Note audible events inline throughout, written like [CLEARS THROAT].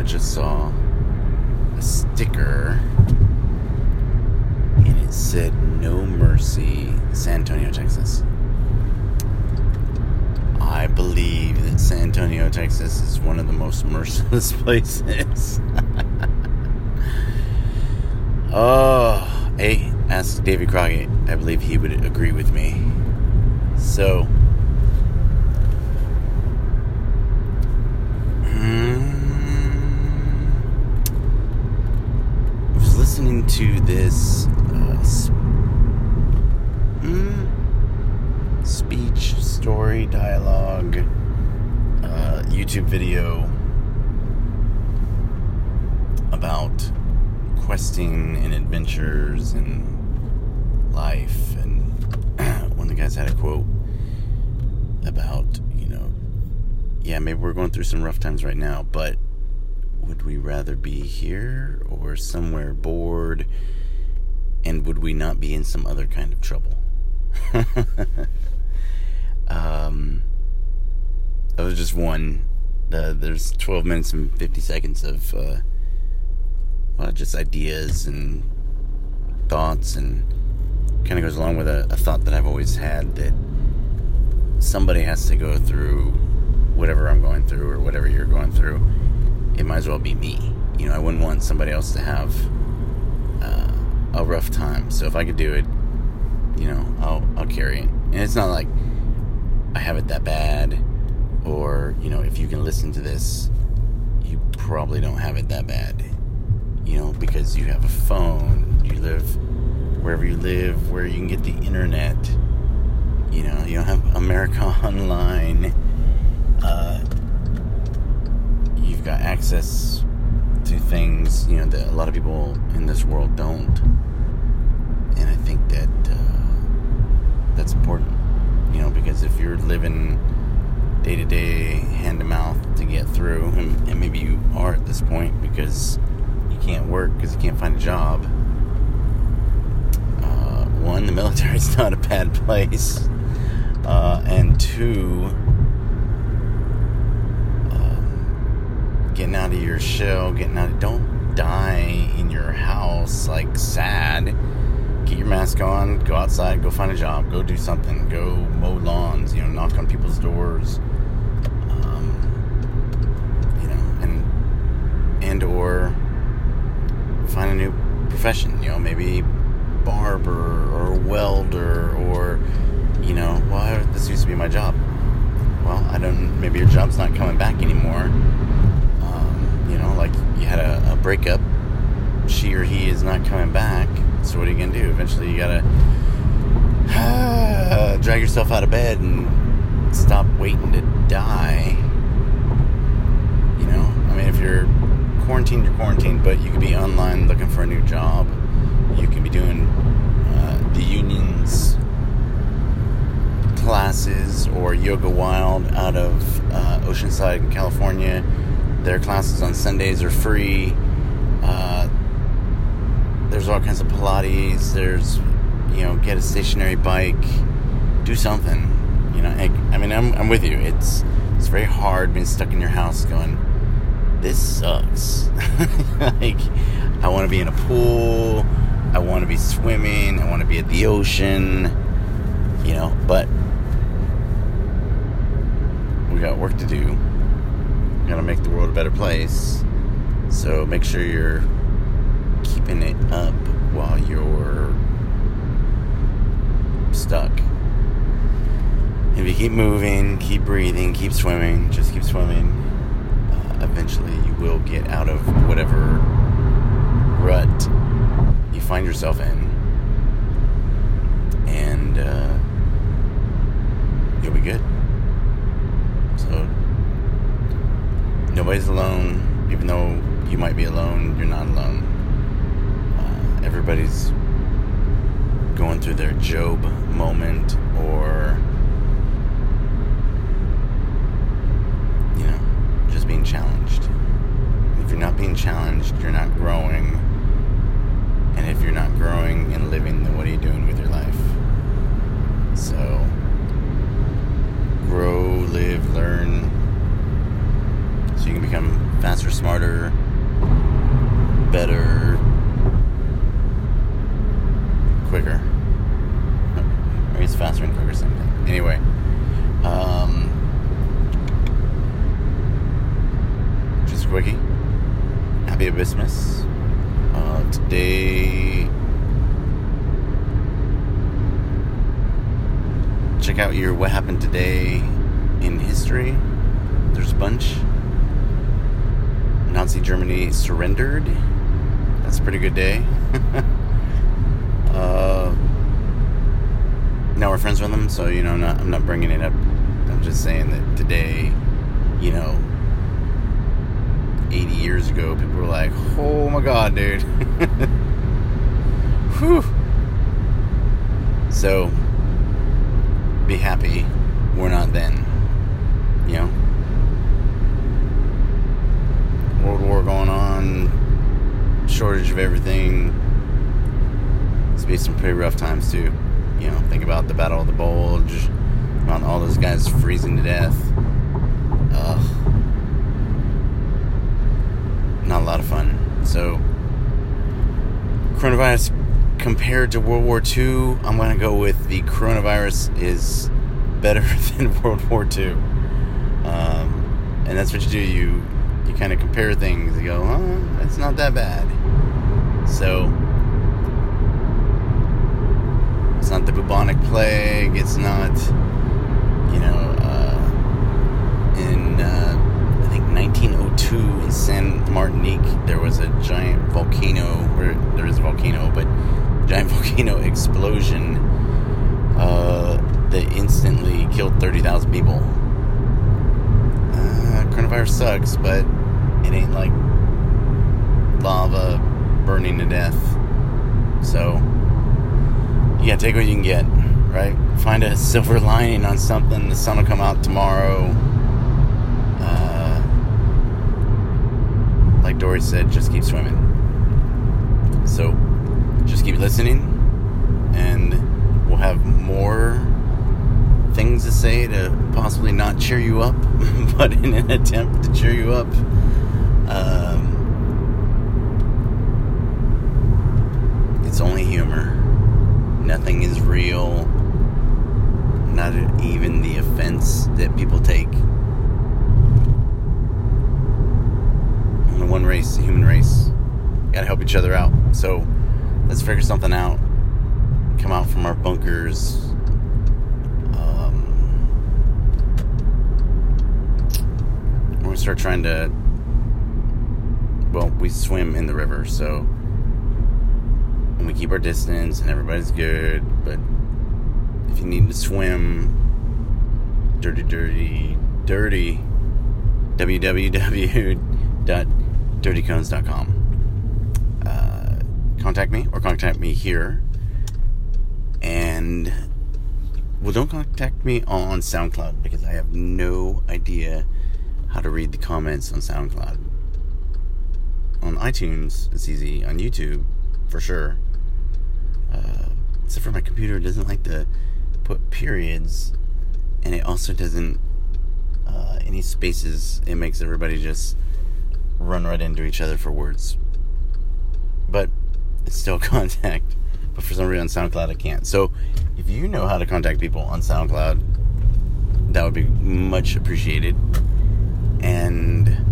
I just saw a sticker and it said No Mercy, San Antonio, Texas. I believe that San Antonio, Texas is one of the most merciless [LAUGHS] places. oh, hey, ask David Crockett. I believe he would agree with me. So, listening to this uh, sp- mm, speech, story, dialogue, uh, YouTube video about questing and adventures and life. And [CLEARS THROAT] one of the guys had a quote about, you know, yeah, maybe we're going through some rough times right now, but would we rather be here or somewhere bored? And would we not be in some other kind of trouble? [LAUGHS] um, that was just one. Uh, there's 12 minutes and 50 seconds of, uh, well, just ideas and thoughts, and kind of goes along with a, a thought that I've always had that somebody has to go through whatever I'm going through or whatever you're going through. It might as well be me. You know, I wouldn't want somebody else to have uh, a rough time. So if I could do it, you know, I'll I'll carry it. And it's not like I have it that bad, or you know, if you can listen to this, you probably don't have it that bad. You know, because you have a phone, you live wherever you live, where you can get the internet. You know, you don't have America [LAUGHS] Online. Uh, got access to things, you know, that a lot of people in this world don't. And I think that uh, that's important, you know, because if you're living day to day, hand to mouth to get through, and, and maybe you are at this point because you can't work because you can't find a job. Uh, one, the [LAUGHS] military is not a bad place. Uh, and two, um, getting out of your shell, getting out of, don't die in your house like sad. Get your mask on, go outside, go find a job, go do something, go mow lawns, you know, knock on people's doors. Um, you know, and and or find a new profession, you know, maybe barber or welder or you know, well, this used to be my job. Well, I don't. Maybe your job's not coming back anymore. Um, you know, like you had a, a breakup. She or he is not coming back. So what are you gonna do? Eventually, you gotta uh, [SIGHS] drag yourself out of bed and stop waiting to die. You know, I mean, if you're quarantined, you're quarantined, but you could be online looking for a new job. You can be doing uh, the unions classes or Yoga Wild out of uh, Oceanside, California. Their classes on Sundays are free. Uh, there's all kinds of Pilates. There's, you know, get a stationary bike, do something. You know, I, I mean, I'm, I'm with you. It's it's very hard being stuck in your house, going, this sucks. [LAUGHS] like, I want to be in a pool. I want to be swimming. I want to be at the ocean. You know, but we got work to do. Gotta make the world a better place. So make sure you're keeping it up while you're stuck. If you keep moving, keep breathing, keep swimming, just keep swimming, uh, eventually you will get out of whatever rut you find yourself in. And uh, you'll be good. So nobody's alone, even though you might be alone, you're not alone. Uh, everybody's going through their Job moment or, you know, just being challenged. If you're not being challenged, you're not growing. And if you're not growing and living, then what are you doing with your life? So, grow, live, learn, faster, smarter, better, quicker. [LAUGHS] Or it's faster and quicker, same thing. Anyway, um, just a quickie. Happy Abysmus. Uh, today, check out your What Happened Today in History. There's a bunch. Nazi Germany surrendered. That's a pretty good day. [LAUGHS] uh, now we're friends with them, so you know, not, I'm not bringing it up. I'm just saying that today, you know, 80 years ago, people were like, "Oh my god, dude." [LAUGHS] Whew. So, be happy we're not then. You know? World War going on, shortage of everything. It's be some pretty rough times too. You know, think about the Battle of the Bulge, about all those guys freezing to death. Ugh. Not a lot of fun. So, coronavirus compared to World War II, I'm to go with the coronavirus is better [LAUGHS] than World War II. Um, and that's what you do. You you kind of compare things. You go, oh, it's not that bad. So it's not the bubonic plague. It's not, you know, uh, in uh, I think 1902 in San Martinique there was a giant volcano, or there is a volcano, but giant [LAUGHS] volcano explosion uh, that instantly killed 30,000 people. Uh, coronavirus sucks, but it ain't like lava burning to death. So, yeah, take what you can get, right? Find a silver [LAUGHS] lining on something. The sun will come out tomorrow. Uh, like Dory said, just keep swimming. So, just keep listening, and we'll have more things to say to possibly not cheer you up, [LAUGHS] but in an attempt to cheer you up. Um, it's only humor. Nothing is real. Not even the offense that people take. Only one race, the human race. Gotta help each other out. So let's figure something out. Come out from our bunkers. Um, we're gonna start trying to. Well, we swim in the river, so. And we keep our distance, and everybody's good. But if you need to swim, dirty, dirty, dirty, www.dirtycones.com. Uh, contact me or contact me here. And, well, don't contact me on SoundCloud because I have no idea how to read the comments on SoundCloud. On iTunes, it's easy. On YouTube, for sure. Uh, except for my computer, doesn't like to put periods, and it also doesn't uh, any spaces. It makes everybody just run right into each other for words. But it's still [LAUGHS] contact. But for some reason on SoundCloud I can't. So if you know how to contact people on SoundCloud, that would be much appreciated. And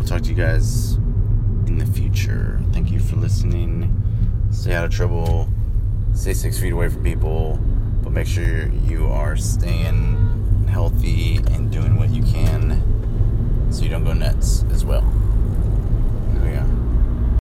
I will talk to you guys in the future. Thank you for listening. Stay out of trouble. Stay six feet away from people. But make sure you are staying healthy and doing what you can so you don't go nuts as well.